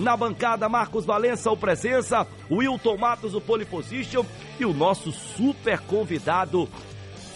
Na bancada, Marcos Valença, o Presença, Wilton Matos, o Pole Position e o nosso super convidado,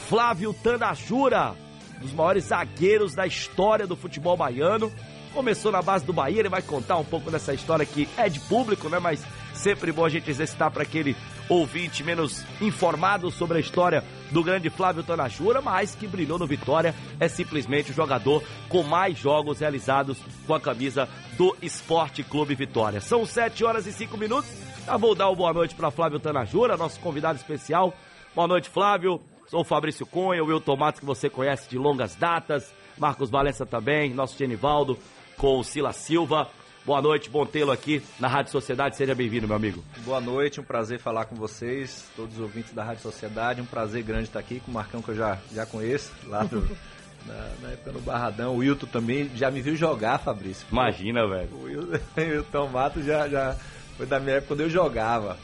Flávio Tanajura, dos maiores zagueiros da história do futebol baiano. Começou na base do Bahia, ele vai contar um pouco dessa história que é de público, né? Mas sempre bom a gente exercitar para aquele ouvinte menos informado sobre a história do grande Flávio Tanajura, mas que brilhou no Vitória, é simplesmente o jogador com mais jogos realizados com a camisa do Esporte Clube Vitória. São 7 horas e 5 minutos. Já vou dar uma boa noite para Flávio Tanajura, nosso convidado especial. Boa noite, Flávio. Sou o Fabrício Cunha, o Wilton Matos, que você conhece de longas datas. Marcos Valença também, nosso Genivaldo com o Sila Silva. Boa noite, bom tê-lo aqui na Rádio Sociedade. Seja bem-vindo, meu amigo. Boa noite, um prazer falar com vocês, todos os ouvintes da Rádio Sociedade. Um prazer grande estar aqui com o Marcão, que eu já, já conheço, lá do, na, na, época no Barradão. O Wilton também já me viu jogar, Fabrício. Imagina, velho. O Wilton Matos já, já foi da minha época quando eu jogava.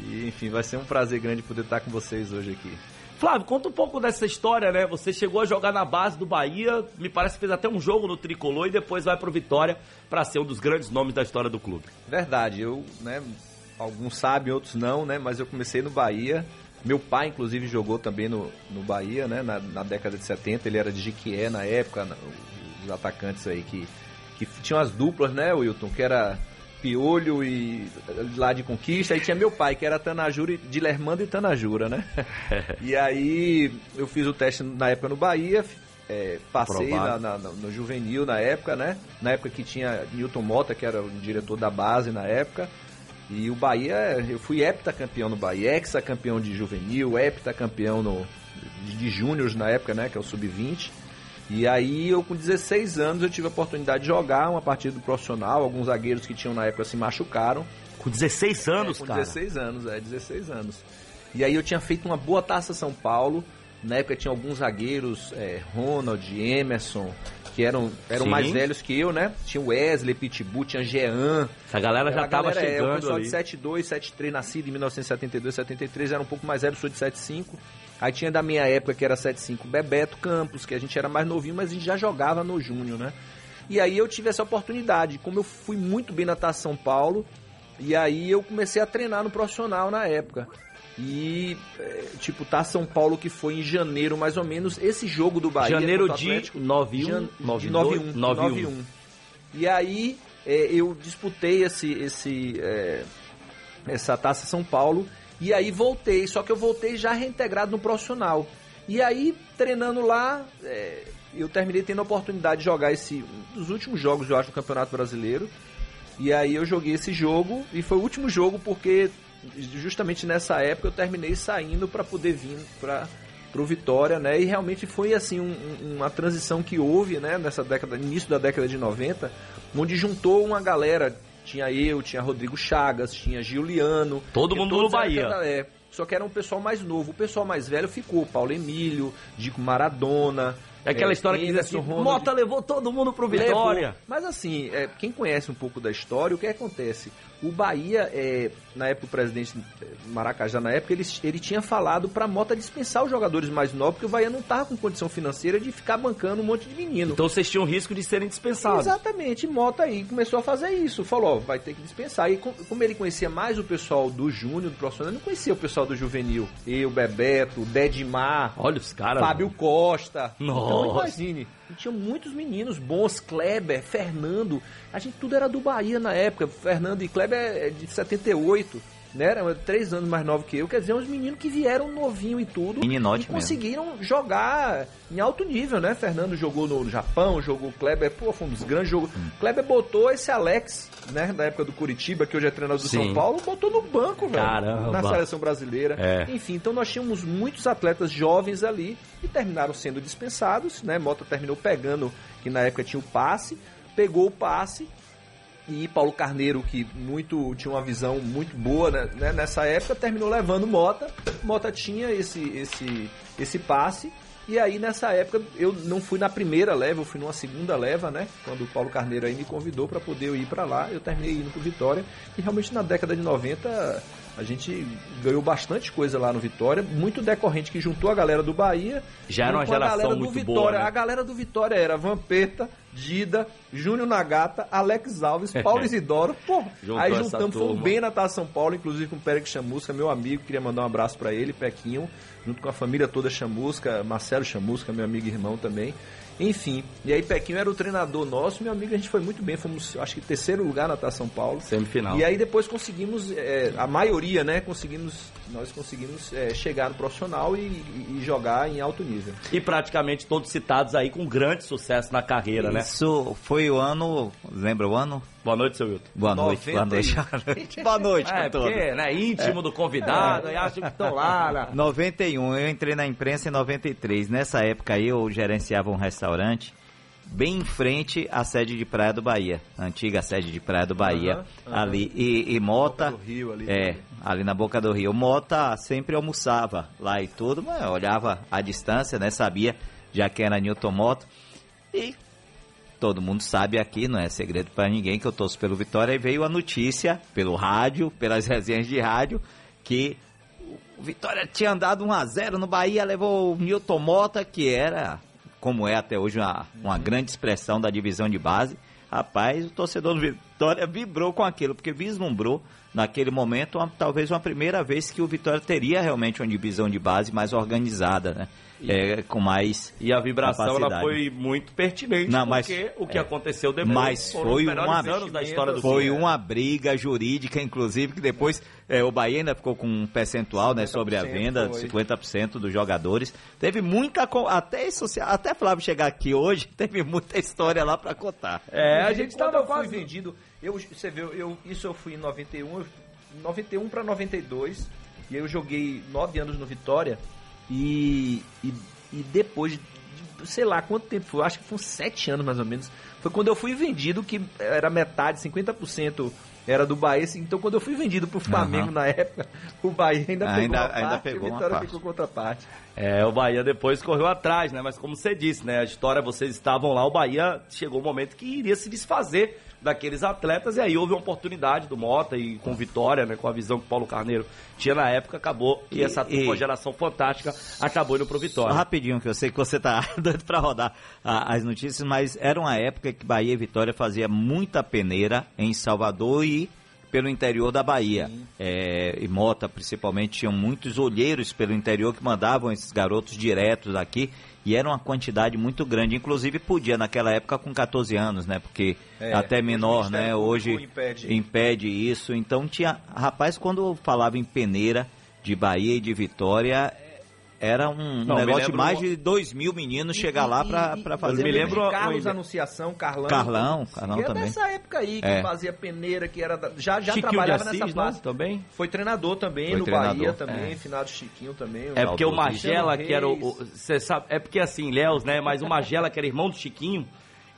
E, enfim, vai ser um prazer grande poder estar com vocês hoje aqui. Flávio, conta um pouco dessa história, né? Você chegou a jogar na base do Bahia, me parece que fez até um jogo no Tricolor e depois vai pro Vitória para ser um dos grandes nomes da história do clube. Verdade, eu, né, alguns sabem, outros não, né, mas eu comecei no Bahia. Meu pai, inclusive, jogou também no, no Bahia, né, na, na década de 70, ele era de Jiquié na época, os atacantes aí que, que tinham as duplas, né, Wilton, que era Piolho e lá de Conquista. Aí tinha meu pai, que era Tanajura, de Lermando e Tanajura, né? e aí eu fiz o teste na época no Bahia, é, passei na, na, no juvenil na época, né? Na época que tinha Newton Mota, que era o diretor da base na época. E o Bahia, eu fui heptacampeão no Bahia, ex-campeão de juvenil, heptacampeão no, de, de júniores na época, né? Que é o sub-20. E aí eu com 16 anos eu tive a oportunidade de jogar uma partida do profissional, alguns zagueiros que tinham na época se machucaram. Com 16 anos, é, com cara? Com 16 anos, é, 16 anos. E aí eu tinha feito uma boa taça São Paulo. Na época tinha alguns zagueiros, é, Ronald, Emerson, que eram, eram mais velhos que eu, né? Tinha Wesley, Pitbull, tinha Jean. Essa galera já tava chegando é, o pessoal ali. de 72, 73, nascido em 1972, 73, era um pouco mais velho, sou de 75. Aí tinha da minha época que era 75 Bebeto Campos, que a gente era mais novinho, mas a gente já jogava no Júnior, né? E aí eu tive essa oportunidade, como eu fui muito bem na Taça São Paulo, e aí eu comecei a treinar no profissional na época. E, é, tipo, tá São Paulo que foi em janeiro, mais ou menos, esse jogo do Bahia. Janeiro de 91. Jan, 91. 91. E aí é, eu disputei esse, esse, é, essa Taça São Paulo e aí voltei, só que eu voltei já reintegrado no profissional. E aí, treinando lá, é, eu terminei tendo a oportunidade de jogar esse um dos últimos jogos, eu acho, do Campeonato Brasileiro. E aí eu joguei esse jogo e foi o último jogo porque justamente nessa época eu terminei saindo para poder vir para o Vitória, né? E realmente foi assim um, uma transição que houve, né, nessa década, início da década de 90, onde juntou uma galera tinha eu, tinha Rodrigo Chagas, tinha Giuliano. Todo mundo no Bahia. é, só que era um pessoal mais novo. O pessoal mais velho ficou. Paulo Emílio, Dico Maradona, é aquela é, história que diz assim, Ronald... Mota levou todo mundo pro Vitória. Levou. Mas assim, é, quem conhece um pouco da história, o que acontece? O Bahia, é, na época, o presidente Maracajá, na época, ele, ele tinha falado pra Mota dispensar os jogadores mais novos, porque o Bahia não tava com condição financeira de ficar bancando um monte de menino. Então vocês tinham risco de serem dispensados. Exatamente. Mota aí começou a fazer isso. Falou, ó, vai ter que dispensar. E como ele conhecia mais o pessoal do Júnior, do profissional, ele não conhecia o pessoal do Juvenil. Eu, Bebeto, Dedimar. Olha os caras. Fábio mano. Costa. Nossa. Então imagine. E tinha muitos meninos bons, Kleber, Fernando. A gente tudo era do Bahia na época. Fernando e Kleber é de 78 né? Era três anos mais novo que eu, quer dizer, uns meninos que vieram novinho e tudo Meninote e conseguiram mesmo. jogar em alto nível, né? Fernando jogou no Japão, jogou Kleber, pô, foi um dos grandes jogos. Hum. Kleber botou esse Alex, né, da época do Curitiba, que hoje é treinador do Sim. São Paulo, botou no banco, velho. Caramba. Na seleção brasileira. É. Enfim, então nós tínhamos muitos atletas jovens ali e terminaram sendo dispensados, né? Mota terminou pegando, que na época tinha o passe, pegou o passe e Paulo Carneiro, que muito tinha uma visão muito boa né, né, nessa época, terminou levando Mota. Mota tinha esse, esse, esse passe. E aí nessa época eu não fui na primeira leva, eu fui numa segunda leva, né? Quando o Paulo Carneiro aí me convidou para poder ir para lá, eu terminei indo pro Vitória. E realmente na década de 90 A gente ganhou bastante coisa lá no Vitória, muito decorrente que juntou a galera do Bahia. Já era uma geração muito Vitória. boa. Né? A galera do Vitória era Vampeta, Dida, Júnior Nagata, Alex Alves, Paulo Isidoro. Pô, aí juntamos, fomos turma. bem na Taça São Paulo, inclusive com o Pérez Chamusca, meu amigo. Queria mandar um abraço pra ele, Pequinho, junto com a família toda Chamusca, Marcelo Chamusca, meu amigo e irmão também. Enfim, e aí Pequinho era o treinador nosso, meu amigo, a gente foi muito bem, fomos, acho que terceiro lugar na Taça São Paulo. Semifinal. E aí depois conseguimos, é, a maioria, né, conseguimos, nós conseguimos é, chegar no profissional e, e- e jogar em alto nível. E praticamente todos citados aí com grande sucesso na carreira, né? Isso foi o ano. Lembra o ano? Boa noite, seu Wilton. Boa noite, boa noite. 91. boa noite, É, porque, né, íntimo do convidado, e acham que estão lá, né? 91, eu entrei na imprensa em 93. Nessa época aí eu gerenciava um restaurante bem em frente à sede de Praia do Bahia, a antiga sede de Praia do Bahia, Aham, aham. ali e, e Mota, Boca do Rio ali é, ali na boca do Rio. Mota sempre almoçava lá e tudo, mas olhava a distância, né, sabia, já que era Newton Moto. E todo mundo sabe aqui, não é segredo para ninguém que eu torço pelo Vitória e veio a notícia pelo rádio, pelas resenhas de rádio, que o Vitória tinha andado 1 a 0 no Bahia, levou o Milton Mota, que era, como é até hoje, uma, uma grande expressão da divisão de base. Rapaz, o torcedor do Vitória vibrou com aquilo, porque vislumbrou naquele momento uma- talvez uma primeira vez que o Vitória teria realmente uma divisão de base mais organizada, né? É, com mais E a vibração ela foi muito pertinente, Não, mas- porque o que é. aconteceu depois Mas foi uma- anos da história do Foi clube. uma briga jurídica, inclusive, que depois é, o Bahia ainda ficou com um percentual né, sobre a 50% venda, foi. 50% dos jogadores. Teve muita. Até, isso, até Flávio chegar aqui hoje, teve muita história lá pra contar. É, a gente quando tava eu fui quase... vendido, eu, você vê, eu, isso eu fui em 91, eu- 91 para 92, e aí eu joguei nove anos no Vitória, e, e, e depois de, sei lá quanto tempo foi, acho que uns sete anos mais ou menos, foi quando eu fui vendido, que era metade, 50% era do Bahia, assim, então quando eu fui vendido pro Flamengo Aham. na época, o Bahia ainda pegou Ainda- uma ainda parte, pegou o Vitória parte. ficou com outra parte. É, o Bahia depois correu atrás, né? Mas como você disse, né? A história, vocês estavam lá, o Bahia chegou o momento que iria se desfazer daqueles atletas, e aí houve uma oportunidade do Mota e com Vitória, né? Com a visão que o Paulo Carneiro tinha na época, acabou que E- essa e- geração fantástica acabou indo pro Vitória. rapidinho, que eu sei que você tá doido pra rodar a- as notícias, mas era uma época que Bahia e Vitória fazia muita peneira em Salvador e pelo interior da Bahia. É, e Mota, principalmente, tinham muitos olheiros pelo interior que mandavam esses garotos diretos aqui. E era uma quantidade muito grande. Inclusive, podia naquela época com 14 anos, né? Porque É, até menor, né? Hoje impede. impede isso. Então tinha. Rapaz, quando eu falava em peneira de Bahia e de Vitória, era um Não, negócio de mais de dois mil meninos chegar lá pra, pra fazer. me lembro. Carlos Anunciação, Carlão. Carlão, Carlão que é também. dessa época aí, que É. fazia peneira, que era da- já, já Chiquinho trabalhava Assis, nessa não? base. Também? Foi treinador também Foi no treinador, Bahia também, é. finado Chiquinho também. É porque o Magela, que era o. Você sabe, é porque assim, Léus, né? Mas o Magela, que era irmão do Chiquinho,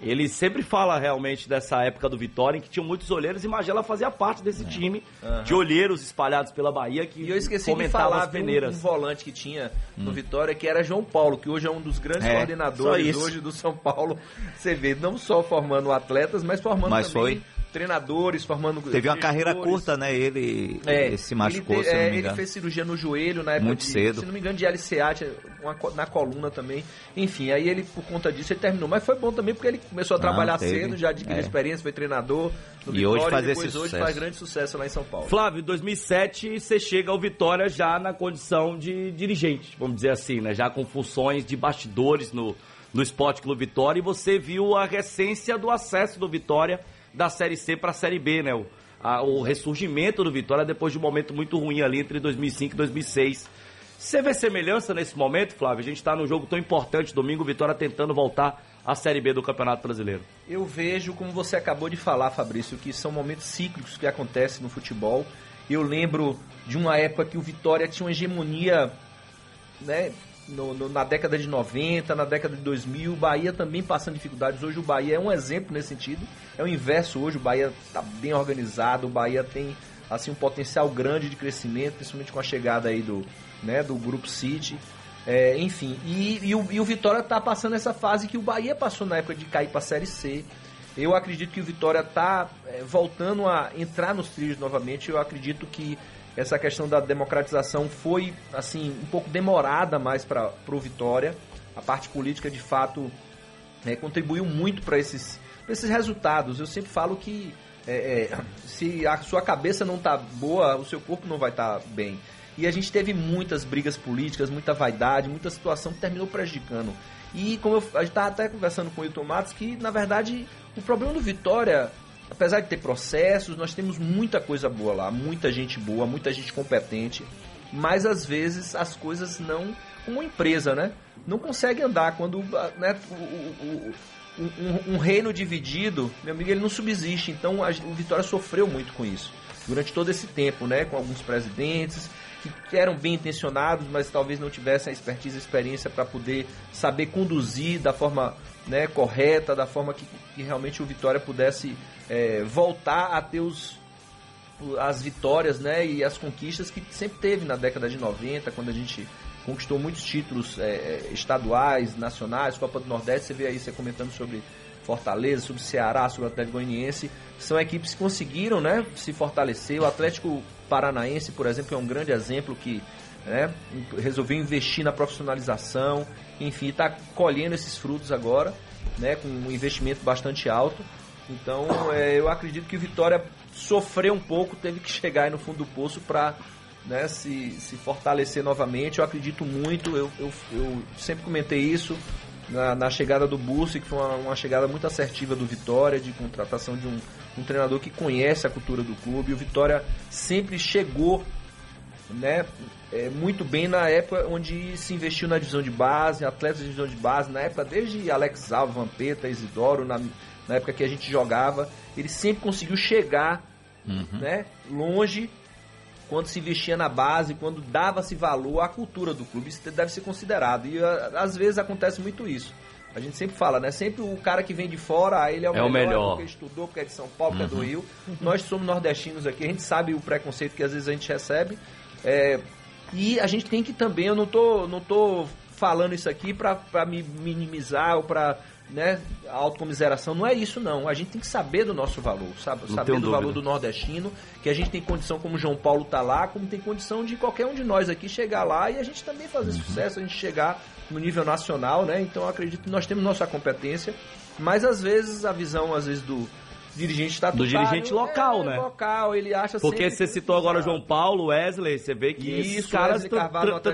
ele sempre fala realmente dessa época do Vitória, em que tinham muitos olheiros e Magela fazia parte desse time Aham. de olheiros espalhados pela Bahia que E eu esqueci de falar as de um, peneiras. um volante que tinha no Vitória, que era João Paulo, que hoje é um dos grandes É, coordenadores hoje do São Paulo. Você vê, não só formando atletas, mas formando Mas também foi. Treinadores, formando Teve uma carreira curta, né? Ele, É, ele se machucou, ele, te- se não é, ele fez cirurgia no joelho na época Muito de, cedo. se não me engano, de LCA, uma na coluna também. Enfim, aí ele, por conta disso, ele terminou. Mas foi bom também porque ele começou a Não, trabalhar teve. cedo, já adquiriu É. experiência, foi treinador no E Vitória, hoje faz depois esse hoje sucesso. faz grande sucesso lá em São Paulo. Flávio, em 2007 você chega ao Vitória já na condição de dirigente, vamos dizer assim, né? Já com funções de bastidores no, no Esporte Clube Vitória e você viu a recência do acesso do Vitória da Série C para a Série B, né? O, a- o ressurgimento do Vitória depois de um momento muito ruim ali entre 2005 e 2006. Você vê semelhança nesse momento, Flávio? A gente está num jogo tão importante, domingo, Vitória tentando voltar à Série B do Campeonato Brasileiro. Eu vejo, como você acabou de falar, Fabrício, que são momentos cíclicos que acontecem no futebol. Eu lembro de uma época que o Vitória tinha uma hegemonia né, no- no- na década de 90, na década de 2000. O Bahia também passando dificuldades. Hoje o Bahia é um exemplo nesse sentido. É o inverso hoje. O Bahia está bem organizado. O Bahia tem assim um potencial grande de crescimento, principalmente com a chegada aí do, né, do Grupo City. É, enfim, e, e o, e o Vitória está passando essa fase que o Bahia passou na época de cair para a Série C. Eu acredito que o Vitória está voltando a entrar nos trilhos novamente. Eu acredito que essa questão da democratização foi assim um pouco demorada mais para o Vitória. A parte política, de fato, é, contribuiu muito para esses, esses resultados. Eu sempre falo que é, é, se a sua cabeça não está boa, o seu corpo não vai estar tá bem. E a gente teve muitas brigas políticas, muita vaidade, muita situação que terminou prejudicando. E como eu, a gente estava até conversando com o Hilton Matos, que na verdade o problema do Vitória, apesar de ter processos, nós temos muita coisa boa lá, muita gente boa, muita gente competente, mas às vezes as coisas não, como empresa, né? Não consegue andar quando né, o, o, o, um, um, reino dividido, meu amigo, ele não subsiste. Então a, o Vitória sofreu muito com isso durante todo esse tempo, né? Com alguns presidentes que eram bem intencionados, mas talvez não tivessem a expertise, a experiência para poder saber conduzir da forma né, correta, da forma que, que realmente o Vitória pudesse é, voltar a ter os, as vitórias né, e as conquistas que sempre teve na década de 90, quando a gente conquistou muitos títulos é, estaduais, nacionais, Copa do Nordeste, você vê aí você comentando sobre Fortaleza, sobre Ceará, sobre o Atlético Goianiense, são equipes que conseguiram né, se fortalecer. O Atlético Paranaense, por exemplo, é um grande exemplo que né, resolveu investir na profissionalização, enfim, está colhendo esses frutos agora, né, com um investimento bastante alto. Então, é, eu acredito que o Vitória sofreu um pouco, teve que chegar aí no fundo do poço para né, se, se fortalecer novamente. Eu acredito muito, eu, eu, eu sempre comentei isso na, na, chegada do Bussi, que foi uma, uma, chegada muito assertiva do Vitória, de contratação de um, um treinador que conhece a cultura do clube. O Vitória sempre chegou né, é, muito bem na época onde se investiu na divisão de base, atletas de divisão de base, na época desde Alex Alves, Vampeta, Isidoro, na, na época que a gente jogava, ele sempre conseguiu chegar uhum. né, longe quando se investia na base, quando dava-se valor à cultura do clube. Isso deve ser considerado. E às vezes acontece muito isso. A gente sempre fala, né? Sempre o cara que vem de fora, ele é o, é melhor, o melhor, porque estudou, porque é de São Paulo, porque uhum. é do uhum. Rio. Nós somos nordestinos aqui, a gente sabe o preconceito que às vezes a gente recebe. É, e a gente tem que também, eu não tô, não tô falando isso aqui para me minimizar ou para né, a autocomiseração. Não é isso, não. A gente tem que saber do nosso valor, sabe? Não saber do dúvida. valor do nordestino, que a gente tem condição, como João Paulo tá lá, como tem condição de qualquer um de nós aqui chegar lá e a gente também fazer uhum. sucesso, a gente chegar no nível nacional, né? Então eu acredito que nós temos nossa competência, mas às vezes a visão, às vezes, do dirigente estatutário. Do dirigente local, é, né? local, ele acha Porque você citou agora João Paulo, Wesley, você vê que Isso, esses caras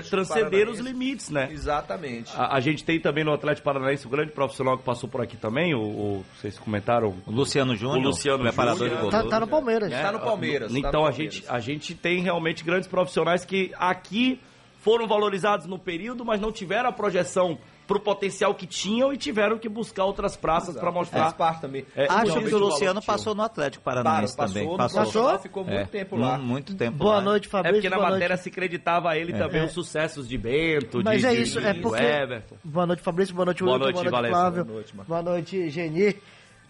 transcenderam os limites, né? Exatamente. A, a, gente tem também no Atlético Paranaense um grande profissional que passou por aqui também, o, o vocês comentaram? O Luciano Júnior. O Luciano preparador Júnior. de Tá, tá no Palmeiras. Está no Palmeiras. Então tá no a, gente, a gente tem realmente grandes profissionais que aqui foram valorizados no período, mas não tiveram a projeção pro potencial que tinham e tiveram que buscar outras praças para mostrar. Faz parte também. É, Acho que o Luciano passou no Atlético Paranaense passou, também. Passou, passou? ficou muito é, tempo lá. Muito tempo Boa lá. noite, Fabrício. É porque na matéria se acreditava a ele é. também é. os sucessos de Bento, Mas de, é isso, de, é porque... Everton. Boa noite, Fabrício. Boa noite, Boa noite, boa noite Flávio. Boa noite, boa noite Geni.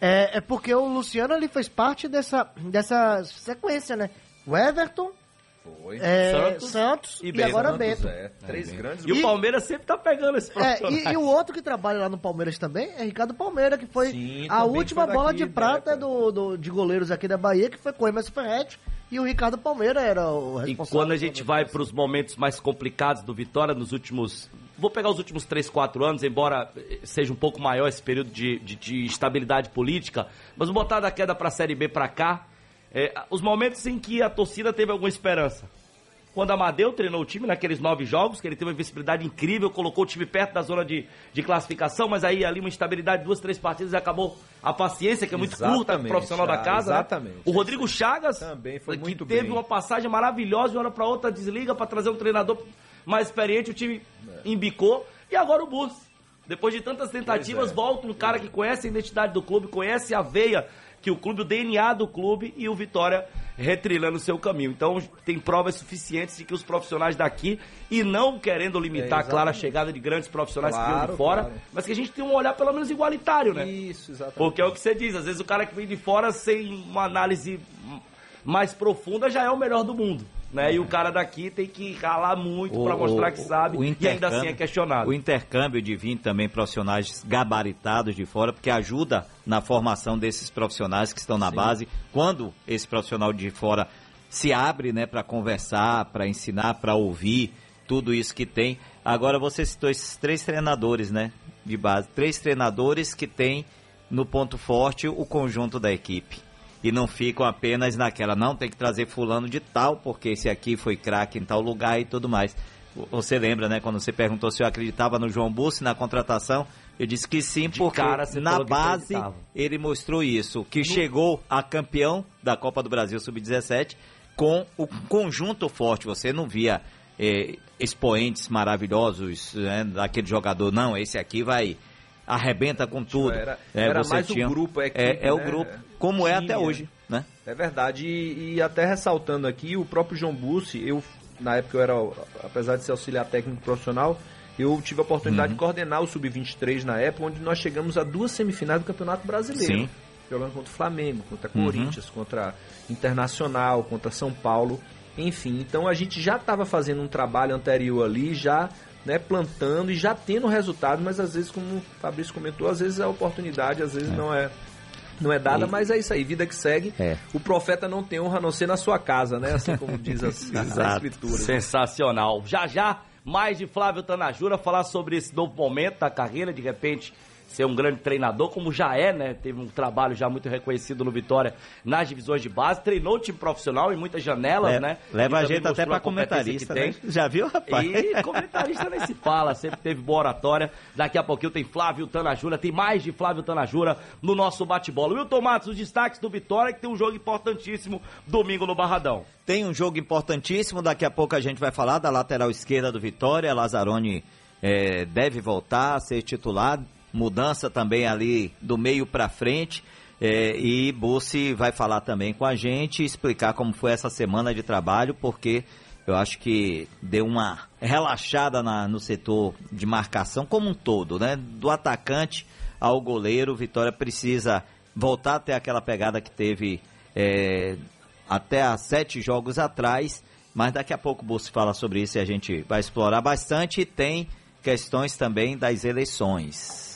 É, é porque o Luciano ali fez parte dessa, dessa sequência, né? O Everton, foi. É, Santos, Santos, e, e agora Santos, Bento. É, três é, grandes. E, e, o Palmeiras sempre tá pegando esse. É, e, e, o outro que trabalha lá no Palmeiras também é Ricardo Palmeira, que foi Sim, a última bola daqui, de prata do, do, de goleiros aqui da Bahia, que foi com o Emerson Ferretti. E o Ricardo Palmeira era o responsável. E quando a gente vai para os momentos mais complicados do Vitória, nos últimos vou pegar os últimos 3, 4 anos, embora seja um pouco maior esse período de, de, de estabilidade política, mas vou botar da queda para a Série B para cá, é, os momentos em que a torcida teve alguma esperança quando Amadeu treinou o time naqueles nove jogos, que ele teve uma visibilidade incrível, colocou o time perto da zona de, de classificação, mas aí ali uma instabilidade, duas, três partidas e acabou a paciência, que é muito exatamente, curta, profissional da casa. Né? Exatamente. Né? O Rodrigo Chagas também foi muito teve bem. uma passagem maravilhosa de uma hora para outra, desliga para trazer um treinador mais experiente, o time é. embicou. E agora o Bus. Depois de tantas tentativas, é. volta um cara que conhece a identidade do clube, conhece a veia que o clube, o DNA do clube e o Vitória retrilhando o seu caminho. Então tem provas suficientes de que os profissionais daqui, e não querendo limitar, é, claro, a chegada de grandes profissionais claro, que vêm de fora, claro. mas que a gente tem um olhar pelo menos igualitário, né? Isso, exatamente. Porque é o que você diz, às vezes o cara que vem de fora sem uma análise mais profunda já é o melhor do mundo. Né? E o cara daqui tem que ralar muito para mostrar que sabe e ainda assim é questionado. O intercâmbio de vir também profissionais gabaritados de fora, porque ajuda na formação desses profissionais que estão na Sim. base. Quando esse profissional de fora se abre, né, para conversar, para ensinar, para ouvir tudo isso que tem. Agora você citou esses três treinadores, né, de base, três treinadores que têm no ponto forte o conjunto da equipe. E não ficam apenas naquela, não, tem que trazer fulano de tal, porque esse aqui foi craque em tal lugar e tudo mais. Você lembra, né, quando você perguntou se eu acreditava no João Bussi na contratação? Eu disse que sim, de porque cara, na base ele mostrou isso, que no... chegou a campeão da Copa do Brasil Sub-17 com o conjunto forte. Você não via eh, expoentes maravilhosos né, daquele jogador, não, esse aqui vai arrebenta com tudo. Era, é, era mais tinha, o grupo, é, equipe, é, é o né? grupo, como tinha, é até hoje, né? É verdade, e, e, até ressaltando aqui, o próprio João Bussi, eu, na época eu era, apesar de ser auxiliar técnico profissional, eu tive a oportunidade uhum. de coordenar o Sub-23 na época, onde nós chegamos a duas semifinais do Campeonato Brasileiro. Sim. Jogando contra o Flamengo, contra uhum. Corinthians, contra Internacional, contra São Paulo. Enfim, então a gente já estava fazendo um trabalho anterior ali, já né, plantando e já tendo resultado, mas às vezes, como o Fabrício comentou, às vezes a oportunidade, às vezes é. não é não é dada, e... mas é isso aí, vida que segue. É. O profeta não tem honra a não ser na sua casa, né? Assim como diz as, as escrituras. Sensacional. Já já, mais de Flávio Tanajura, falar sobre esse novo momento da carreira, de repente ser um grande treinador, como já é, né? Teve um trabalho já muito reconhecido no Vitória nas divisões de base, treinou time profissional em muitas janelas, né? Leva a gente até para comentarista, né? Já viu, rapaz? E comentarista nem se fala, sempre teve boa oratória. Daqui a pouquinho tem Flávio Tanajura, tem mais de Flávio Tanajura no nosso bate-bola. Wilton Matos, os destaques do Vitória, que tem um jogo importantíssimo domingo no Barradão. Tem um jogo importantíssimo, daqui a pouco a gente vai falar da lateral esquerda do Vitória, Lazarone é, deve voltar a ser titular mudança também ali do meio para frente. É, e Bussi vai falar também com a gente, explicar como foi essa semana de trabalho, porque eu acho que deu uma relaxada na, no setor de marcação como um todo, né? Do atacante ao goleiro, Vitória precisa voltar até aquela pegada que teve é, até há sete jogos atrás, mas daqui a pouco o fala sobre isso e a gente vai explorar bastante. E tem questões também das eleições.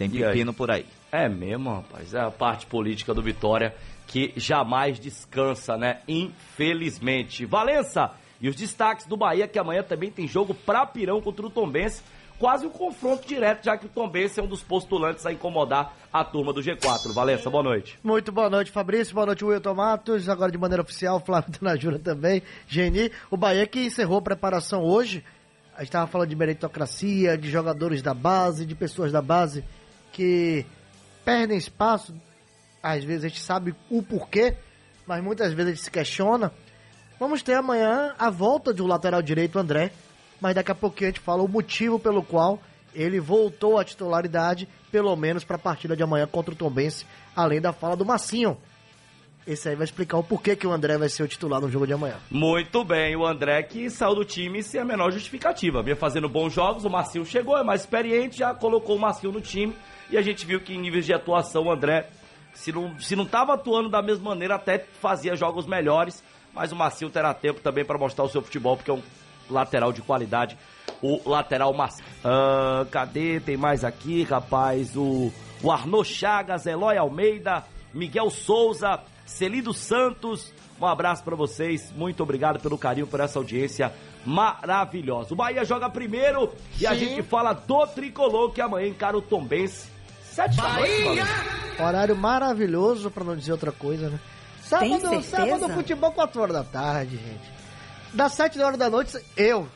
Tem pepino por aí. É mesmo, rapaz. É a parte política do Vitória que jamais descansa, né? Infelizmente. Valença e os destaques do Bahia, que amanhã também tem jogo pra Pirão contra o Tombense. Quase um confronto direto, já que o Tombense é um dos postulantes a incomodar a turma do G4. Valença, boa noite. Muito boa noite, Fabrício. Boa noite, Wilton Matos. Agora de maneira oficial, Flávio Tanajura também. Geni. O Bahia que encerrou a preparação hoje. A gente estava falando de meritocracia, de jogadores da base, de pessoas da base que perdem espaço. Às vezes a gente sabe o porquê, mas muitas vezes a gente se questiona. Vamos ter amanhã a volta do lateral direito André, mas daqui a pouquinho a gente fala o motivo pelo qual ele voltou à titularidade, pelo menos para a partida de amanhã contra o Tombense, além da fala do Massinho. Esse aí vai explicar o porquê que o André vai ser o titular no jogo de amanhã. Muito bem, o André que saiu do time sem a menor justificativa. Vinha fazendo bons jogos, o Marcinho chegou, é mais experiente, já colocou o Marcinho no time e a gente viu que em níveis de atuação o André, se não, se não estava atuando da mesma maneira, até fazia jogos melhores. Mas o Marcinho terá tempo também para mostrar o seu futebol, porque é um lateral de qualidade. O lateral Marcinho. Ah, cadê? Tem mais aqui, rapaz. O, o Chagas, Eloy Almeida, Miguel Souza, Celido Santos. Um abraço para vocês. Muito obrigado pelo carinho, por essa audiência maravilhosa. O Bahia joga primeiro e Sim. a gente fala do tricolor que amanhã encara o Tombense Sete Bahia! Horário maravilhoso, pra não dizer outra coisa, né? Sábado, sábado, futebol, 4 horas da tarde, gente. Das 7 horas da noite, eu,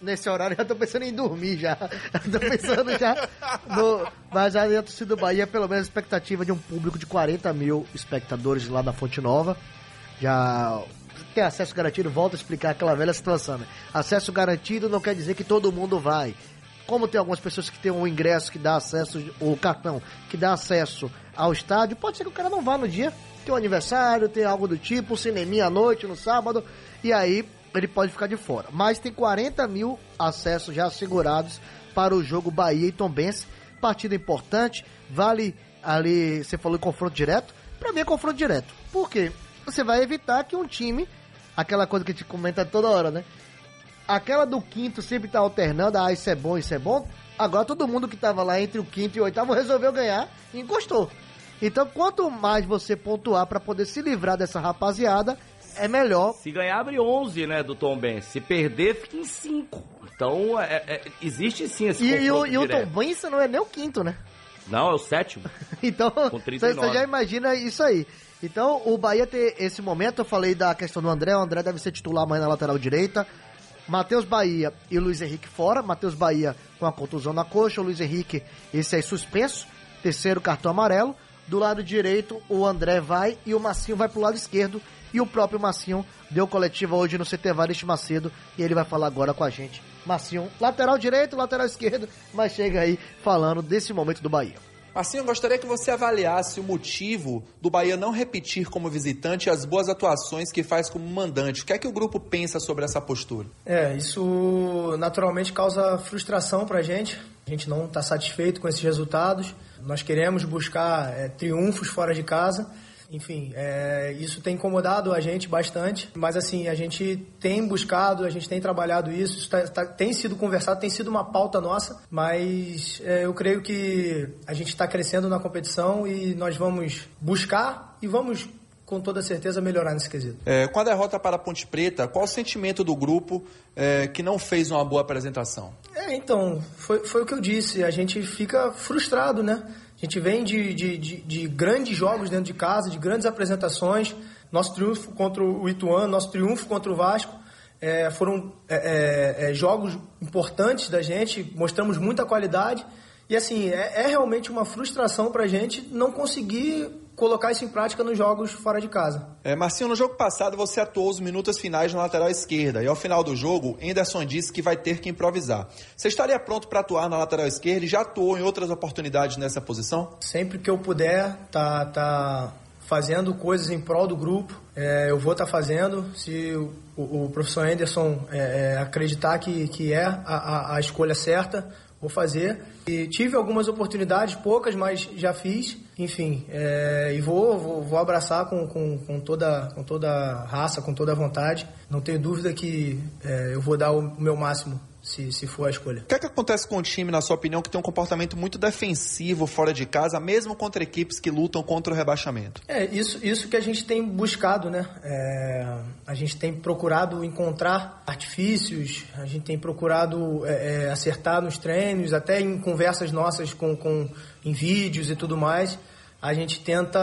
nesse horário, já tô pensando em dormir já. tô pensando já no. Mas a torcida do Bahia, pelo menos, expectativa de um público de 40 mil espectadores lá da Fonte Nova. Já tem acesso garantido, volta a explicar aquela velha situação, né? Acesso garantido não quer dizer que todo mundo vai como tem algumas pessoas que têm um ingresso que dá acesso, o cartão que dá acesso ao estádio, pode ser que o cara não vá no dia, tem um aniversário, tem algo do tipo, um cineminha à noite, no sábado, e aí ele pode ficar de fora. Mas tem 40 mil acessos já assegurados para o jogo Bahia e Tombense, partida importante, vale ali, você falou confronto direto, para mim é confronto direto. Por quê? Você vai evitar que um time, aquela coisa que gente comenta toda hora, né? aquela do quinto sempre tá alternando, ah, isso é bom, isso é bom. Agora todo mundo que tava lá entre o quinto e o oitavo resolveu ganhar e encostou. Então, quanto mais você pontuar para poder se livrar dessa rapaziada, é melhor. Se ganhar, abre 11, né, do Tom Ben. Se perder, fica em 5. Então, é, é, existe sim esse E, e o, e o Tom Benz não é nem o quinto, né? Não, é o sétimo. então, você já imagina isso aí. Então, o Bahia ter esse momento, eu falei da questão do André, o André deve ser titular amanhã na lateral direita. Matheus Bahia e Luiz Henrique fora. Matheus Bahia com a contusão na coxa, o Luiz Henrique, esse aí suspenso, terceiro cartão amarelo. Do lado direito, o André vai e o Massinho vai pro lado esquerdo. E o próprio Massinho deu coletiva hoje no CT Variste Macedo e ele vai falar agora com a gente. Massinho, lateral direito, lateral esquerdo, mas chega aí falando desse momento do Bahia. Assim, eu gostaria que você avaliasse o motivo do Bahia não repetir como visitante as boas atuações que faz como mandante. O que é que o grupo pensa sobre essa postura? É, isso naturalmente causa frustração para a gente. A gente não está satisfeito com esses resultados. Nós queremos buscar é, triunfos fora de casa enfim, é, isso tem incomodado a gente bastante, mas assim, a gente tem buscado, a gente tem trabalhado isso, isso tá, tá, tem sido conversado, tem sido uma pauta nossa, mas é, eu creio que a gente está crescendo na competição e nós vamos buscar e vamos com toda certeza melhorar nesse quesito. É, com a derrota para a Ponte Preta, qual o sentimento do grupo é, que não fez uma boa apresentação? É, então, foi, foi o que eu disse, a gente fica frustrado, né? A gente vem de, de, de, de, grandes jogos dentro de casa, de grandes apresentações. Nosso triunfo contra o Ituano, nosso triunfo contra o Vasco é, foram é, é, é, jogos importantes da gente, mostramos muita qualidade. E assim, é, é realmente uma frustração para a gente não conseguir colocar isso em prática nos jogos fora de casa. É, Marcinho, no jogo passado você atuou os minutos finais na lateral esquerda e ao final do jogo, Anderson disse que vai ter que improvisar. Você estaria pronto para atuar na lateral esquerda e já atuou em outras oportunidades nessa posição? Sempre que eu puder, tá, tá fazendo coisas em prol do grupo, é, eu vou estar tá fazendo. Se o, o, o professor Anderson é, é, acreditar que, que é a, a, a escolha certa, vou fazer. E tive algumas oportunidades, poucas, mas já fiz. Enfim, é, e vou, vou, vou, abraçar com, com, com, toda, com toda raça, com toda vontade. Não tenho dúvida que é, eu vou dar o meu máximo se, se for a escolha. O que, é que acontece com o time, na sua opinião, que tem um comportamento muito defensivo fora de casa, mesmo contra equipes que lutam contra o rebaixamento? É, isso, isso que a gente tem buscado, né? É, a gente tem procurado encontrar artifícios, a gente tem procurado é, é acertar nos treinos, até em conversas nossas com, com, em vídeos e tudo mais a gente tenta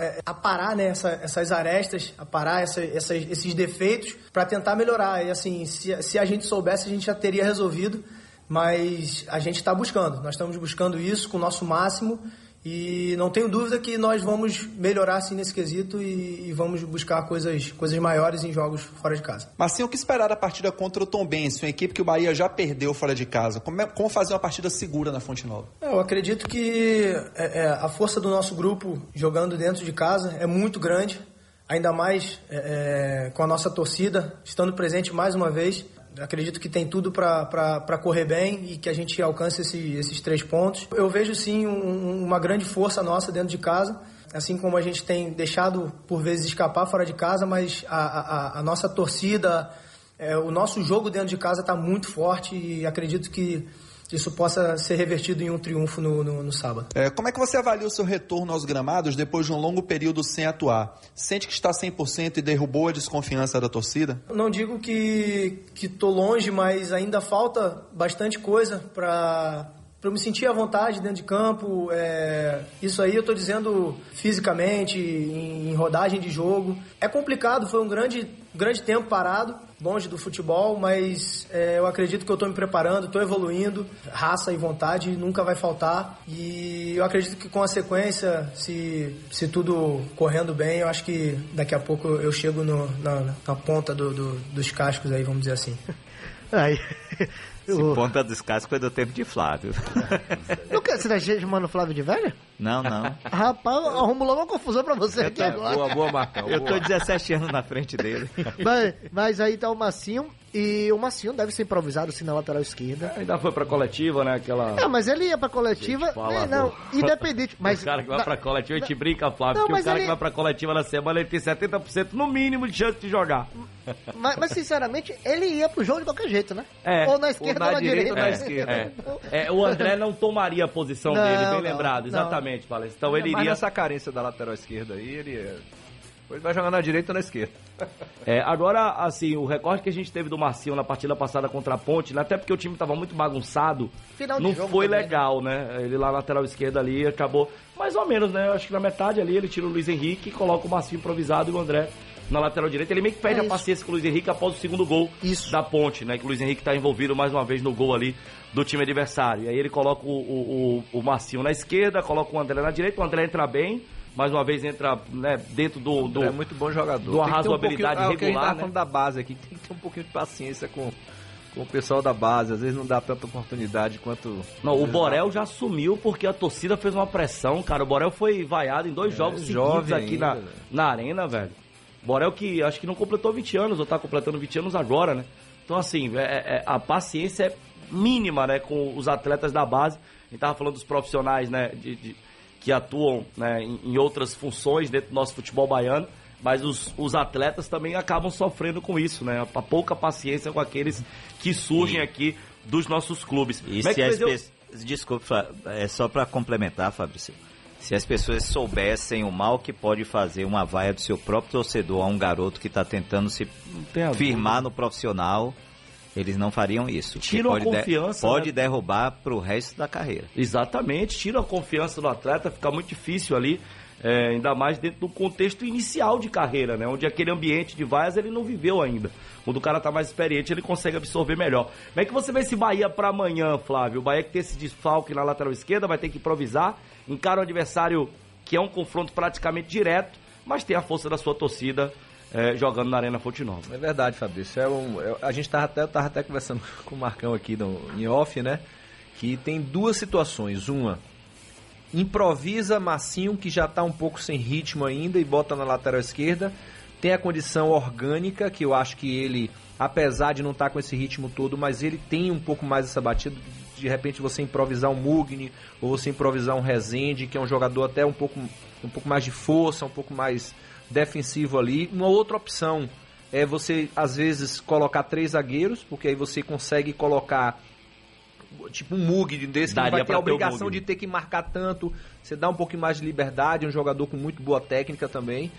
é, aparar né, essa, essas arestas, aparar essa, esses defeitos para tentar melhorar. E assim, se, se a gente soubesse, a gente já teria resolvido, mas a gente está buscando. Nós estamos buscando isso com o nosso máximo e não tenho dúvida que nós vamos melhorar assim nesse quesito e, e, vamos buscar coisas, coisas maiores em jogos fora de casa. Marcinho, o que esperar da partida contra o Tom Benz, uma equipe que o Bahia já perdeu fora de casa? Como, é, como fazer uma partida segura na Fonte Nova? Eu acredito que é, é, a força do nosso grupo jogando dentro de casa é muito grande, ainda mais é, é com a nossa torcida estando presente mais uma vez acredito que tem tudo para correr bem e que a gente alcance esse, esses três pontos. Eu vejo sim um, uma grande força nossa dentro de casa, assim como a gente tem deixado por vezes escapar fora de casa, mas a, a, a nossa torcida, é, o nosso jogo dentro de casa está muito forte e acredito que isso possa ser revertido em um triunfo no, no, no sábado. É, como é que você avalia o seu retorno aos gramados depois de um longo período sem atuar? Sente que está 100% e derrubou a desconfiança da torcida? Não digo que estou longe, mas ainda falta bastante coisa para para eu me sentir à vontade dentro de campo. É, isso aí eu estou dizendo fisicamente, em, rodagem de jogo. É complicado, foi um grande, grande tempo parado, longe do futebol, mas é, eu acredito que eu estou me preparando, estou evoluindo. Raça e vontade nunca vai faltar. E eu acredito que com a sequência, se, se tudo correndo bem, eu acho que daqui a pouco eu chego no, na, na, ponta do, do, dos cascos aí, vamos dizer assim. Aí. Esse o... ponta dos cascos é do tempo de Flávio. Não quer, você tá chamando Flávio de velho? Não, não. Rapaz, arrumo logo uma confusão pra você aqui agora. Boa, boa, Marcão. Eu tô 17 anos na frente dele. Mas, mas aí tá o Massinho. E o Massinho deve ser improvisado assim na lateral esquerda. Ainda foi pra coletiva, né? Aquela. Não, mas ele ia pra coletiva. Fala, é, não, independente. Mas... O cara que vai pra coletiva, a gente brinca, Flávio, não, porque o cara ele... que vai pra coletiva na semana ele tem 70% no mínimo de chance de jogar. Mas, mas, sinceramente, ele ia pro jogo de qualquer jeito, né? É, ou na esquerda ou na, direita. Ou na esquerda. É. É, o André não tomaria a posição não, dele, bem não, lembrado, exatamente, Palestra. Então ele iria. Mas essa carência da lateral esquerda aí, ele Ele vai jogar na direita ou na esquerda. É, agora, assim, o recorde que a gente teve do Marcinho na partida passada contra a Ponte, né, até porque o time estava muito bagunçado, não foi também, né? legal, né? né? Ele lá na lateral esquerda ali acabou mais ou menos, né? Eu acho que na metade ali ele tira o Luiz Henrique e coloca o Marcinho improvisado e o André na lateral direita. Ele meio que perde é a paciência com o Luiz Henrique após o segundo gol isso. da Ponte, né? Que o Luiz Henrique está envolvido mais uma vez no gol ali do time adversário. E aí ele coloca o, o, o, o Marcinho na esquerda, coloca o André na direita, o André entra bem mais uma vez entra né, dentro do, do. É muito bom jogador. Do razoabilidade um regular. Né? da base aqui, tem que ter um pouquinho de paciência com, com o pessoal da base. Às vezes não dá tanta oportunidade quanto. Não, o Borel já sumiu porque a torcida fez uma pressão, cara. O Borel foi vaiado em dois é, jogos seguidos aqui ainda, na, na arena, velho. Borel que acho que não completou 20 anos, ou tá completando 20 anos agora, né? Então, assim, é, é, a paciência é mínima, né, com os atletas da base. A gente tava falando dos profissionais, né, de, de que atuam né, em, outras funções dentro do nosso futebol baiano, mas os, os atletas também acabam sofrendo com isso, né? A pouca paciência com aqueles que surgem aqui dos nossos clubes. E é se as pessoas... Desculpa, é só para complementar, Fabrício. Se as pessoas soubessem o mal que pode fazer uma vaia do seu próprio torcedor a um garoto que está tentando se firmar no profissional, eles não fariam isso. Tira a confiança. De, pode né? derrubar para o resto da carreira. Exatamente, tira a confiança do atleta, fica muito difícil ali, é, ainda mais dentro do contexto inicial de carreira, né? Onde aquele ambiente de vaias ele não viveu ainda. Quando o cara está mais experiente, ele consegue absorver melhor. Como é que você vê esse Bahia para amanhã, Flávio? O Bahia que tem esse desfalque na lateral esquerda, vai ter que improvisar, encara o adversário que é um confronto praticamente direto, mas tem a força da sua torcida é, jogando na Arena Fonte Nova. É verdade, Fabrício. É um, é, a gente estava até, tava até conversando com o Marcão aqui no, em off, né? Que tem duas situações. Uma, improvisa Massinho, que já está um pouco sem ritmo ainda, e bota na lateral esquerda. Tem a condição orgânica, que eu acho que ele, apesar de não estar tá com esse ritmo todo, mas ele tem um pouco mais essa batida. De repente você improvisar um Mugni, ou você improvisar um Rezende, que é um jogador até um pouco, um pouco mais de força, um pouco mais defensivo ali. Uma outra opção é você, às vezes, colocar três zagueiros, porque aí você consegue colocar tipo um Mug desse, que não vai ter a obrigação de ter que marcar tanto. Você dá um pouquinho mais de liberdade, um jogador com muito boa técnica também.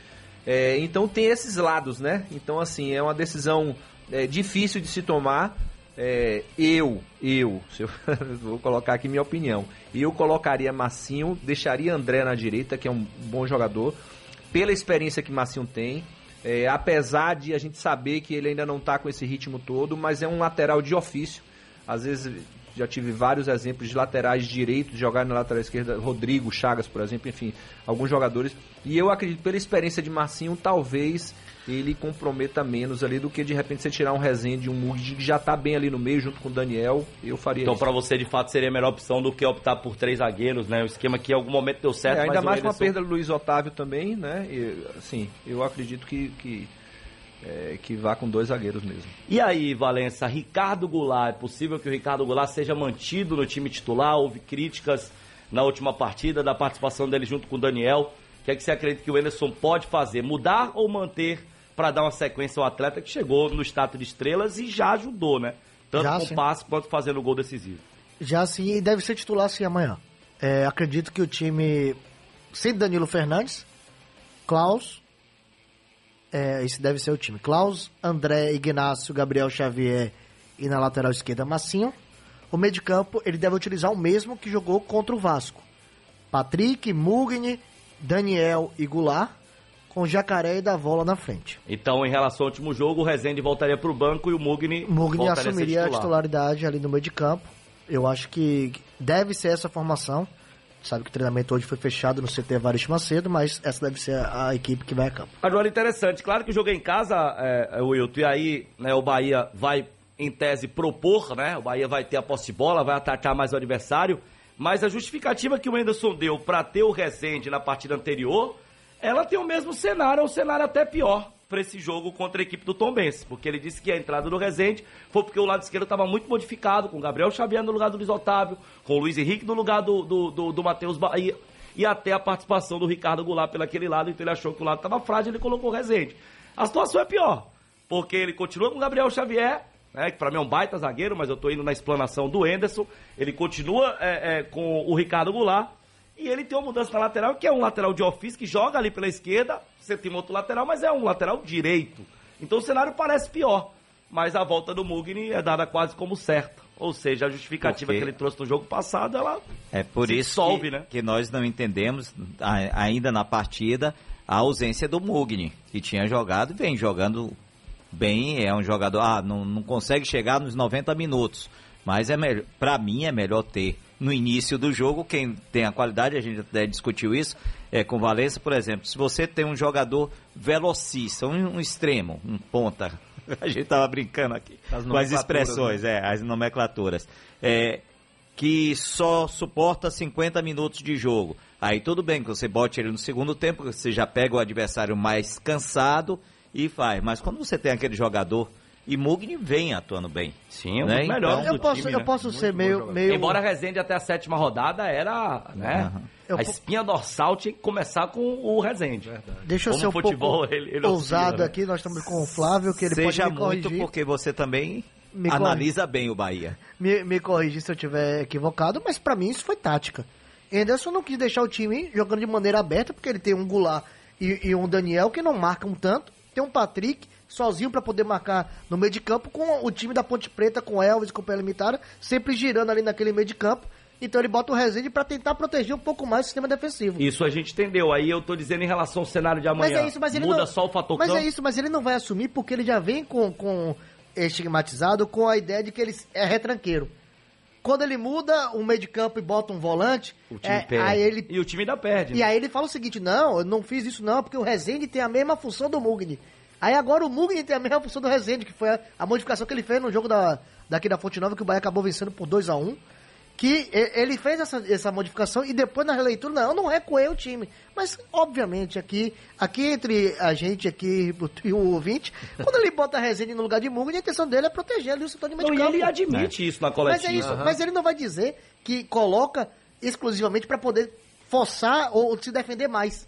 É, então tem esses lados, né? Então, assim, é uma decisão é, difícil de se tomar. É, eu, eu, eu vou colocar aqui minha opinião. Eu colocaria Massinho, deixaria André na direita, que é um bom jogador pela experiência que Massinho tem. É, apesar de a gente saber que ele ainda não está com esse ritmo todo, mas é um lateral de ofício. Às vezes já tive vários exemplos de laterais direitos jogar na lateral esquerda, Rodrigo, Chagas, por exemplo, enfim, alguns jogadores. E eu acredito, pela experiência de Marcinho, talvez ele comprometa menos ali do que de repente você tirar um Rezende, um Mugdi que já está bem ali no meio junto com o Daniel, eu faria Então para você de fato seria a melhor opção do que optar por três zagueiros, né? O esquema que em algum momento deu certo, é, ainda mais com a perda do Luiz Otávio também, né? E, assim, eu acredito que, que é, que vá com dois zagueiros mesmo. E aí, Valença, Ricardo Goulart, é possível que o Ricardo Goulart seja mantido no time titular? Houve críticas na última partida da participação dele junto com o Daniel. O que é que você acredita que o Anderson pode fazer? Mudar ou manter para dar uma sequência ao atleta que chegou no status de estrelas e já ajudou, né? Tanto já, com sim. passe quanto fazendo o gol decisivo. Já sim, e deve ser titular sim amanhã. É, acredito que o time, sem Danilo Fernandes, Klaus, é, esse deve ser o time. Klaus, André, Ignacio, Gabriel Xavier e na lateral esquerda Massinho. O meio de campo ele deve utilizar o mesmo que jogou contra o Vasco. Patrick, Mugni, Daniel e Goulart com Jacaré e Davola na frente. Então, em relação ao último jogo, o Rezende voltaria para o banco e o Mugni Mugni assumiria a, a titularidade ali no meio de campo. Eu acho que deve ser essa formação. Sabe que o treinamento hoje foi fechado no CT Varisto Macedo, mas essa deve ser a equipe que vai a campo. Agora, interessante, claro que o jogo é em casa, é, é, Wilton, e aí né, o Bahia vai, em tese, propor, né? O Bahia vai ter a posse de bola, vai atacar mais o adversário, mas a justificativa que o Anderson deu para ter o Rezende na partida anterior, ela tem o mesmo cenário, ou um cenário até pior para esse jogo contra a equipe do Tom Benz, porque ele disse que a entrada do Rezende foi porque o lado esquerdo estava muito modificado, com o Gabriel Xavier no lugar do Luiz Otávio, com o Luiz Henrique no lugar do, do, do, do Matheus Bahia, e até a participação do Ricardo Goulart pelo aquele lado, então ele achou que o lado estava frágil, ele colocou o Rezende. A situação é pior, porque ele continua com o Gabriel Xavier, né, que para mim é um baita zagueiro, mas eu estou indo na explanação do Enderson, ele continua é, é, com o Ricardo Goulart, E ele tem uma mudança na lateral, que é um lateral de ofício que joga ali pela esquerda. Você tem outro lateral, mas é um lateral direito. Então o cenário parece pior. Mas a volta do Mugni é dada quase como certa. Ou seja, a justificativa Porque... que ele trouxe no jogo passado, ela é por isso solve, que, né? que nós não entendemos ainda na partida a ausência do Mugni, que tinha jogado e vem jogando bem, é um jogador, ah, não, não consegue chegar nos 90 minutos, mas é melhor, para mim é melhor ter no início do jogo, quem tem a qualidade, a gente até discutiu isso, é com Valença, por exemplo, se você tem um jogador velocista, um, um extremo, um ponta, a gente tava brincando aqui as com as expressões, né? é, as nomenclaturas, é, que só suporta 50 minutos de jogo. Aí tudo bem que você bote ele no segundo tempo, você já pega o adversário mais cansado e faz. Mas quando você tem aquele jogador e Mugni vem atuando bem. Sim, é né? melhor então, eu posso, time, Eu né? posso ser meio, meio... Embora a Rezende até a sétima rodada era, né? Uhum. A espinha dorsal tinha que começar com o Rezende. Verdade. Deixa eu Como ser um futebol, pouco ele, ele ousado né? aqui, nós estamos com o Flávio, que ele Seja pode me muito porque você também me analisa bem o Bahia. Me, me corrigir se eu estiver equivocado, mas para mim isso foi tática. Anderson não quis deixar o time jogando de maneira aberta, porque ele tem um Goulart e, e um Daniel que não marcam tanto. Tem um Patrick sozinho para poder marcar no meio de campo com o time da Ponte Preta, com Elvis, com o Pé Limitada, sempre girando ali naquele meio de campo. Então ele bota o Rezende para tentar proteger um pouco mais o sistema defensivo. Isso a gente entendeu. Aí eu tô dizendo em relação ao cenário de amanhã. Mas é isso, mas ele Muda não, só o fator Mas campo. é isso, mas ele não vai assumir porque ele já vem com, com estigmatizado com a ideia de que ele é retranqueiro. Quando ele muda o meio de campo e bota um volante, o time é, perde. Aí ele, e o time ainda perde. E né? aí ele fala o seguinte: não, eu não fiz isso não, porque o Rezende tem a mesma função do Mugni. Aí agora o Mugni tem a mesma função do Rezende, que foi a, a modificação que ele fez no jogo da, daqui da Fonte Nova, que o Bahia acabou vencendo por 2 a 1 um, que ele fez essa, essa modificação e depois na releitura, não, eu não recuei o time. Mas, obviamente, aqui, aqui entre a gente aqui e o ouvinte, quando ele bota a Rezende no lugar de Mugni, a intenção dele é proteger ali o setor de meio não, E ele admite é. isso na coletiva. Mas, é isso, uhum. mas ele não vai dizer que coloca exclusivamente para poder forçar ou se defender mais.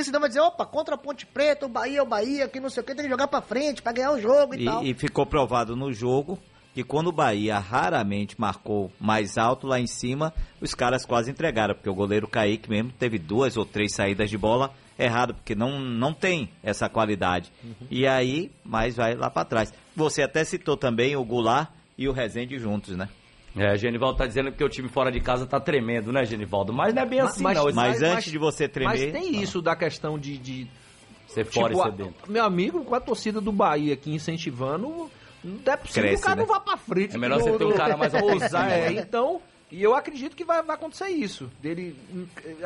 Porque senão vai dizer, opa, contra a Ponte Preta, o Bahia é o Bahia, que não sei o que, tem que jogar pra frente pra ganhar o jogo e, e tal. E ficou provado no jogo que quando o Bahia raramente marcou mais alto lá em cima, os caras quase entregaram, porque o goleiro Kaique mesmo teve duas ou três saídas de bola errado, porque não, não tem essa qualidade. Uhum. E aí, mais vai lá para trás. Você até citou também o Goulart e o Rezende juntos, né? É, Genivaldo tá dizendo que o time fora de casa tá tremendo, né, Genivaldo? Mas não é bem assim, mas, não. Mas, mas antes mas, de você tremer. Mas tem isso da questão de. de ser fora tipo, e ser dentro. Meu amigo, com a torcida do Bahia aqui incentivando, não é possível Cresce, que o cara né? não vá pra frente. É melhor você ter um cara mais ousado. É, então. E eu acredito que vai, vai acontecer isso. Dele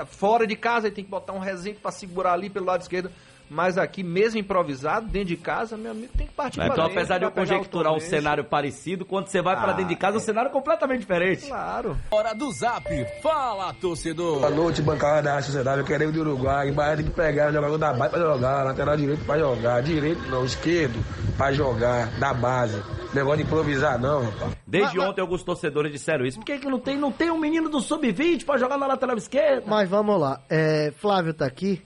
fora de casa, ele tem que botar um resenho para segurar ali pelo lado esquerdo. Mas aqui, mesmo improvisado, dentro de casa, meu amigo tem que partir Mas, Então, apesar de eu conjecturar um cenário parecido, quando você vai ah, para dentro de casa, é um cenário completamente diferente. Claro. Hora do Zap. Fala, torcedor. Boa noite, bancada da sociedade. Eu quero ir do Uruguai. Bahia tem que pegar o jogador da base para jogar, lateral direito para jogar, direito não, esquerdo para jogar, da base. Negócio de improvisar, não, rapaz. Desde mas, ontem alguns torcedores disseram isso. Por que, que não tem, não tem um menino do sub-20 para jogar na lateral esquerda? Mas vamos lá. É, Flávio tá aqui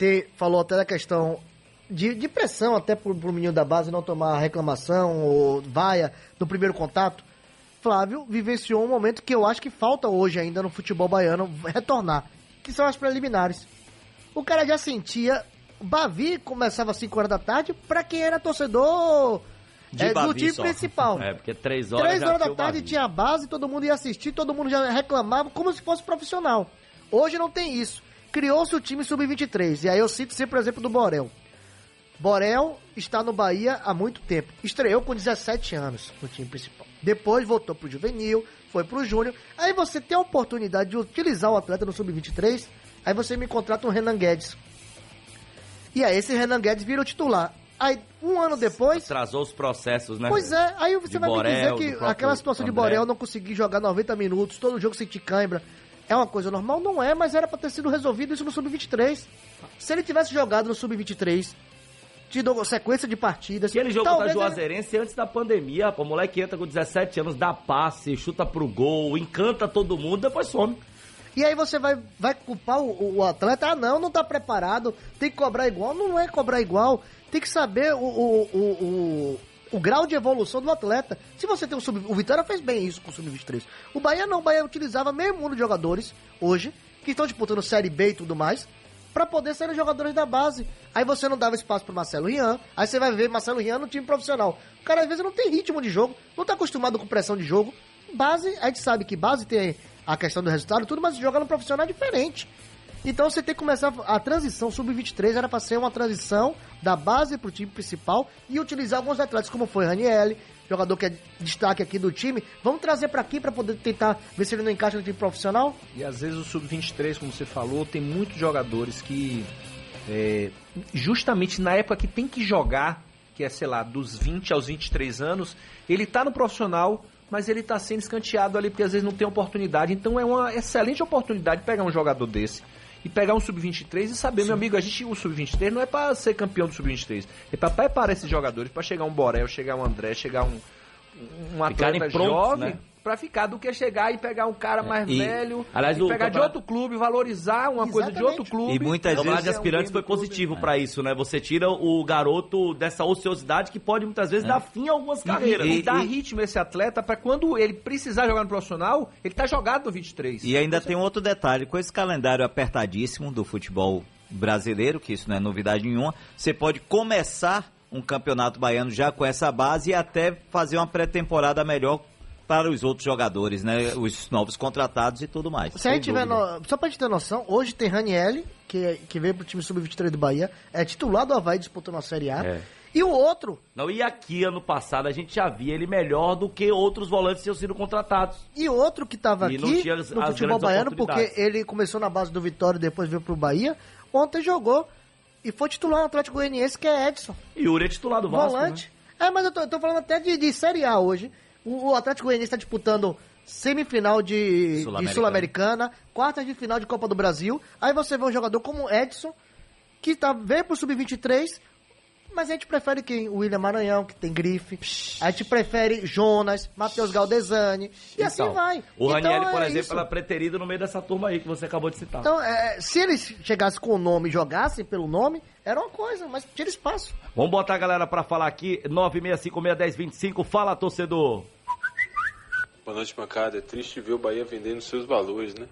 ter, falou até da questão de, de pressão até pro, pro menino da base não tomar reclamação ou vaia no primeiro contato. Flávio vivenciou um momento que eu acho que falta hoje ainda no futebol baiano retornar, que são as preliminares. O cara já sentia. Bavi começava às 5 horas da tarde para quem era torcedor é, do time só. principal. É, porque 3 horas. 3 horas da tarde tinha a base, todo mundo ia assistir, todo mundo já reclamava como se fosse profissional. Hoje não tem isso criou-se o time sub-23. E aí eu cito sempre o exemplo do Borel. Borel está no Bahia há muito tempo. Estreou com 17 anos no time principal. Depois voltou pro juvenil, foi pro júnior. Aí você tem a oportunidade de utilizar o atleta no sub-23. Aí você me contrata um Renan Guedes. E aí esse Renan Guedes vira o titular. Aí, um ano depois. Atrasou os processos, né? Pois é, aí você de vai Borel, me dizer que aquela situação André. de Borel não conseguir jogar 90 minutos, todo jogo sentir cãibra. É uma coisa normal? Não é, mas era para ter sido resolvido isso no Sub-23. Se ele tivesse jogado no Sub-23, tido sequência de partidas. E ele jogou da Juazeirense ele... antes da pandemia, pô. O moleque entra com 17 anos, dá passe, chuta pro gol, encanta todo mundo, depois some. E aí você vai, vai culpar o, o, atleta, ah não, não tá preparado, tem que cobrar igual. Não é cobrar igual, tem que saber o, o, o o grau de evolução do atleta. Se você tem um sub... O Vitória fez bem isso com o sub-23. O Bahia não, o Bahia utilizava meio mundo de jogadores hoje, que estão disputando Série B e tudo mais, para poder serem jogadores da base. Aí você não dava espaço pro Marcelo Rian, aí você vai ver Marcelo Rian no time profissional. O cara às vezes não tem ritmo de jogo, não tá acostumado com pressão de jogo. Base, a gente sabe que base tem a questão do resultado tudo, mas jogar no profissional é diferente. Então você tem que começar a transição sub-23 era para ser uma transição da base para o time principal e utilizar alguns atletas como foi Raniel, jogador que é destaque aqui do time. Vamos trazer para aqui para poder tentar ver se ele não encaixa no time profissional. E às vezes o sub-23, como você falou, tem muitos jogadores que é, justamente na época que tem que jogar, que é sei lá dos 20 aos 23 anos, ele tá no profissional mas ele está sendo escanteado ali porque às vezes não tem oportunidade. Então é uma excelente oportunidade pegar um jogador desse e pegar um sub-23 e saber, Sim. meu amigo, a gente o sub-23 não é para ser campeão do sub-23, é para preparar esses jogadores para chegar um Borel, chegar um André, chegar um um atleta prontos, jovem, né? Para ficar do que chegar e pegar um cara mais e, velho, aliás, e pegar de outro clube, valorizar uma Exatamente. coisa de outro clube. E muitas vezes a de aspirantes foi positivo para isso, né? Você tira o garoto dessa ociosidade que pode muitas vezes é. dar fim a algumas carreiras. E, e, e dar ritmo a esse atleta para quando ele precisar jogar no profissional, ele tá jogado no 23. E ainda tem um outro detalhe, com esse calendário apertadíssimo do futebol brasileiro, que isso não é novidade nenhuma, você pode começar um campeonato baiano já com essa base e até fazer uma pré-temporada melhor para os outros jogadores, né? Os novos contratados e tudo mais. Se a gente tiver no... Só pra gente ter noção, hoje tem Ranielli, que, que veio pro time sub-23 do Bahia, é titular do Havaí disputando a Série A. É. E o outro. Não, e aqui ano passado a gente já via ele melhor do que outros volantes que tinham sido contratados. E outro que estava aqui as, no futebol baiano, porque ele começou na base do Vitória e depois veio pro Bahia, ontem jogou e foi titular no Atlético Goianiense, que é Edson. E Yuri é titular do Vasco, Volante. Né? É, mas eu tô, eu tô, falando até de, de Série A hoje. O, Atlético Goianiense está disputando semifinal de Sul-Americana, Sul quartas de final de Copa do Brasil. Aí você vê um jogador como Edson, que tá, veio pro Sub-23, mas a gente prefere quem? O William Maranhão, que tem grife. A gente prefere Jonas, Matheus Galdesani. E então, assim vai. O então, Ranieri, por é exemplo, ela é preterido no meio dessa turma aí que você acabou de citar. Então, é, se eles chegassem com o nome e jogassem pelo nome, era uma coisa, mas tira espaço. Vamos botar a galera pra falar aqui. 965-1025. Fala, torcedor. Boa noite, bancada. É triste ver o Bahia vendendo seus valores, né?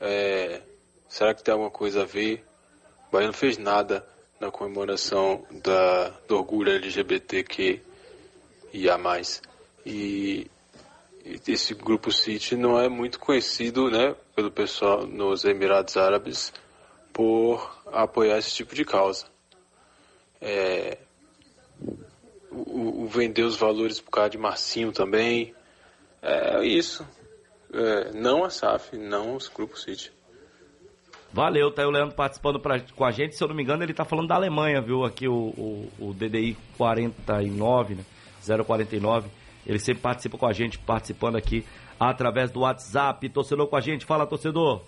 É... Será que tem alguma coisa a ver? O Bahia não fez nada na comemoração da, do orgulho LGBTQ e a mais. E esse grupo City não é muito conhecido, né, pelo pessoal nos Emirados Árabes por apoiar esse tipo de causa. É, o, o, vender os valores por causa de Marcinho também. É isso. É, não a SAF, não os grupos City. Valeu, tá aí o Leandro participando pra, com a gente. Se eu não me engano, ele tá falando da Alemanha, viu? Aqui o, o, o DDI 49, né? 049. Ele sempre participa com a gente, participando aqui através do WhatsApp. Torcedor com a gente. Fala, torcedor.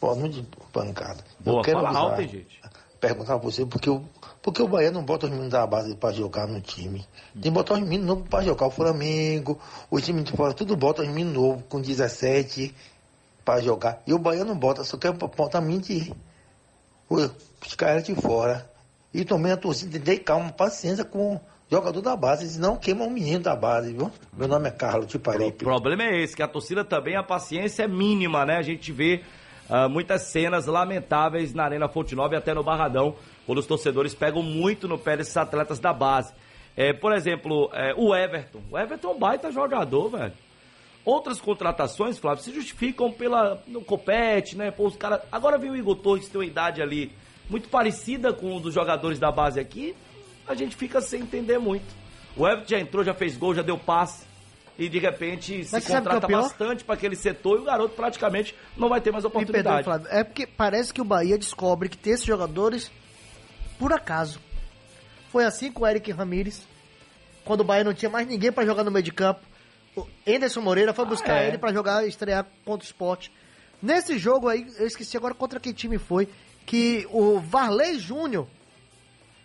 Boa noite, pancada. Boa, eu quero fala alto, gente. Perguntar pra você, porque o, porque o Bahia não bota os meninos da base pra jogar no time. Tem que botar os meninos novos pra jogar. O Flamengo, o time de fora, tudo bota os meninos novos com 17, para jogar. E o Baiano bota, só quer botar mentir. Os caras de fora. E também a torcida tem calma, paciência com o jogador da base. não queima o menino da base, viu? Meu nome é Carlos Tiparipe. O problema é esse, que a torcida também, a paciência é mínima, né? A gente vê uh, muitas cenas lamentáveis na Arena Fonte Nova e até no Barradão, quando os torcedores pegam muito no pé desses atletas da base. É, por exemplo, é, o Everton. O Everton é um baita jogador, velho. Outras contratações, Flávio, se justificam pela. no copete, né? Pô, os caras. Agora vem o Igor Torres, que tem uma idade ali muito parecida com um dos jogadores da base aqui. A gente fica sem entender muito. O Everton já entrou, já fez gol, já deu passe. E de repente se contrata é bastante para aquele setor e o garoto praticamente não vai ter mais oportunidade. Flávio, é porque parece que o Bahia descobre que tem esses jogadores por acaso. Foi assim com o Eric Ramírez, quando o Bahia não tinha mais ninguém para jogar no meio de campo. O Anderson Moreira foi buscar ah, é? ele para jogar, estrear contra o esporte. Nesse jogo aí, eu esqueci agora contra que time foi, que o Varley Júnior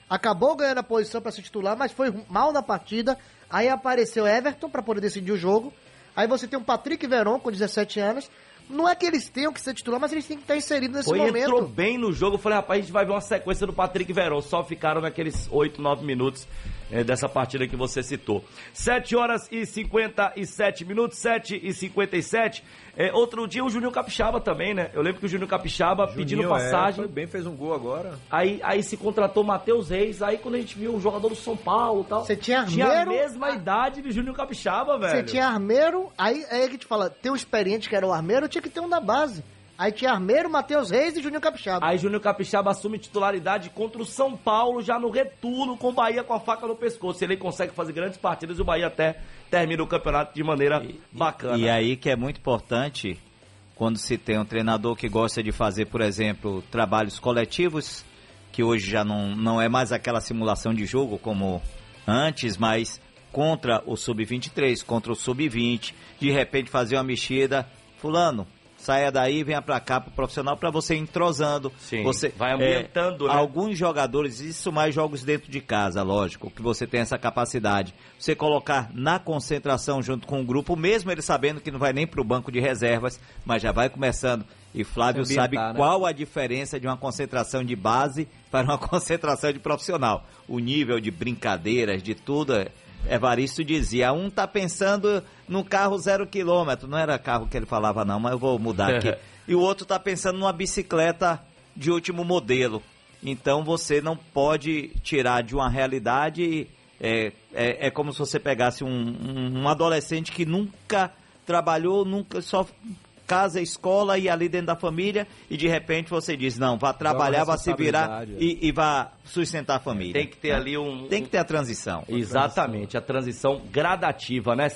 acabou ganhando a posição para ser titular, mas foi mal na partida. Aí apareceu Everton para poder decidir o jogo. Aí você tem o Patrick Veron com 17 anos. Não é que eles tenham que ser titular, mas eles têm que estar inseridos nesse Foi, momento. entrou bem no jogo. Eu falei, rapaz, a gente vai ver uma sequência do Patrick Verón. Só ficaram naqueles 8, 9 minutos é, dessa partida que você citou. 7 horas e 57 minutos, 7 e 57. É, outro dia o Júnior Capixaba também, né? Eu lembro que o Júnior Capixaba Juninho, pedindo é, passagem. foi bem, fez um gol agora. Aí, aí se contratou Matheus Reis. Aí quando a gente viu o jogador do São Paulo e tal. Você tinha Tinha a Armeiro- mesma idade de Júnior Capixaba, velho. Você tinha armeiro, aí, aí que te fala, tem um experiente que era o armeiro, tinha que ter um da base. Aí tinha armeiro, Matheus Reis e Júnior Capixaba. Aí Júnior Capixaba assume titularidade contra o São Paulo, já no retorno, com o Bahia com a faca no pescoço. Ele consegue fazer grandes partidas e o Bahia até termina o campeonato de maneira bacana. E aí que é muito importante quando se tem um treinador que gosta de fazer, por exemplo, trabalhos coletivos, que hoje já não, não é mais aquela simulação de jogo como antes, mas contra o sub-23, contra o sub-20, de repente fazer uma mexida, fulano, saia daí, venha pra cá pro profissional pra você ir entrosando. Sim, você vai ambientando, é, né? Alguns jogadores, isso mais jogos dentro de casa, lógico, que você tem essa capacidade. Você colocar na concentração junto com o grupo, mesmo ele sabendo que não vai nem pro banco de reservas, mas já vai começando. E Flávio sabe né? qual a diferença de uma concentração de base para uma concentração de profissional. O nível de brincadeiras, de tudo. É- Evaristo dizia, um tá pensando no carro zero quilômetro, não era carro que ele falava não, mas eu vou mudar aqui. e o outro tá pensando numa bicicleta de último modelo. Então você não pode tirar de uma realidade. É, é, é como se você pegasse um, um, um adolescente que nunca trabalhou, nunca só casa, escola e ali dentro da família e de repente você diz não, vá trabalhar, vá se virar responsabilidade, e, e vá sustentar a família. Tem que ter ali um. Tem que ter a transição. Exatamente, a transição gradativa, né?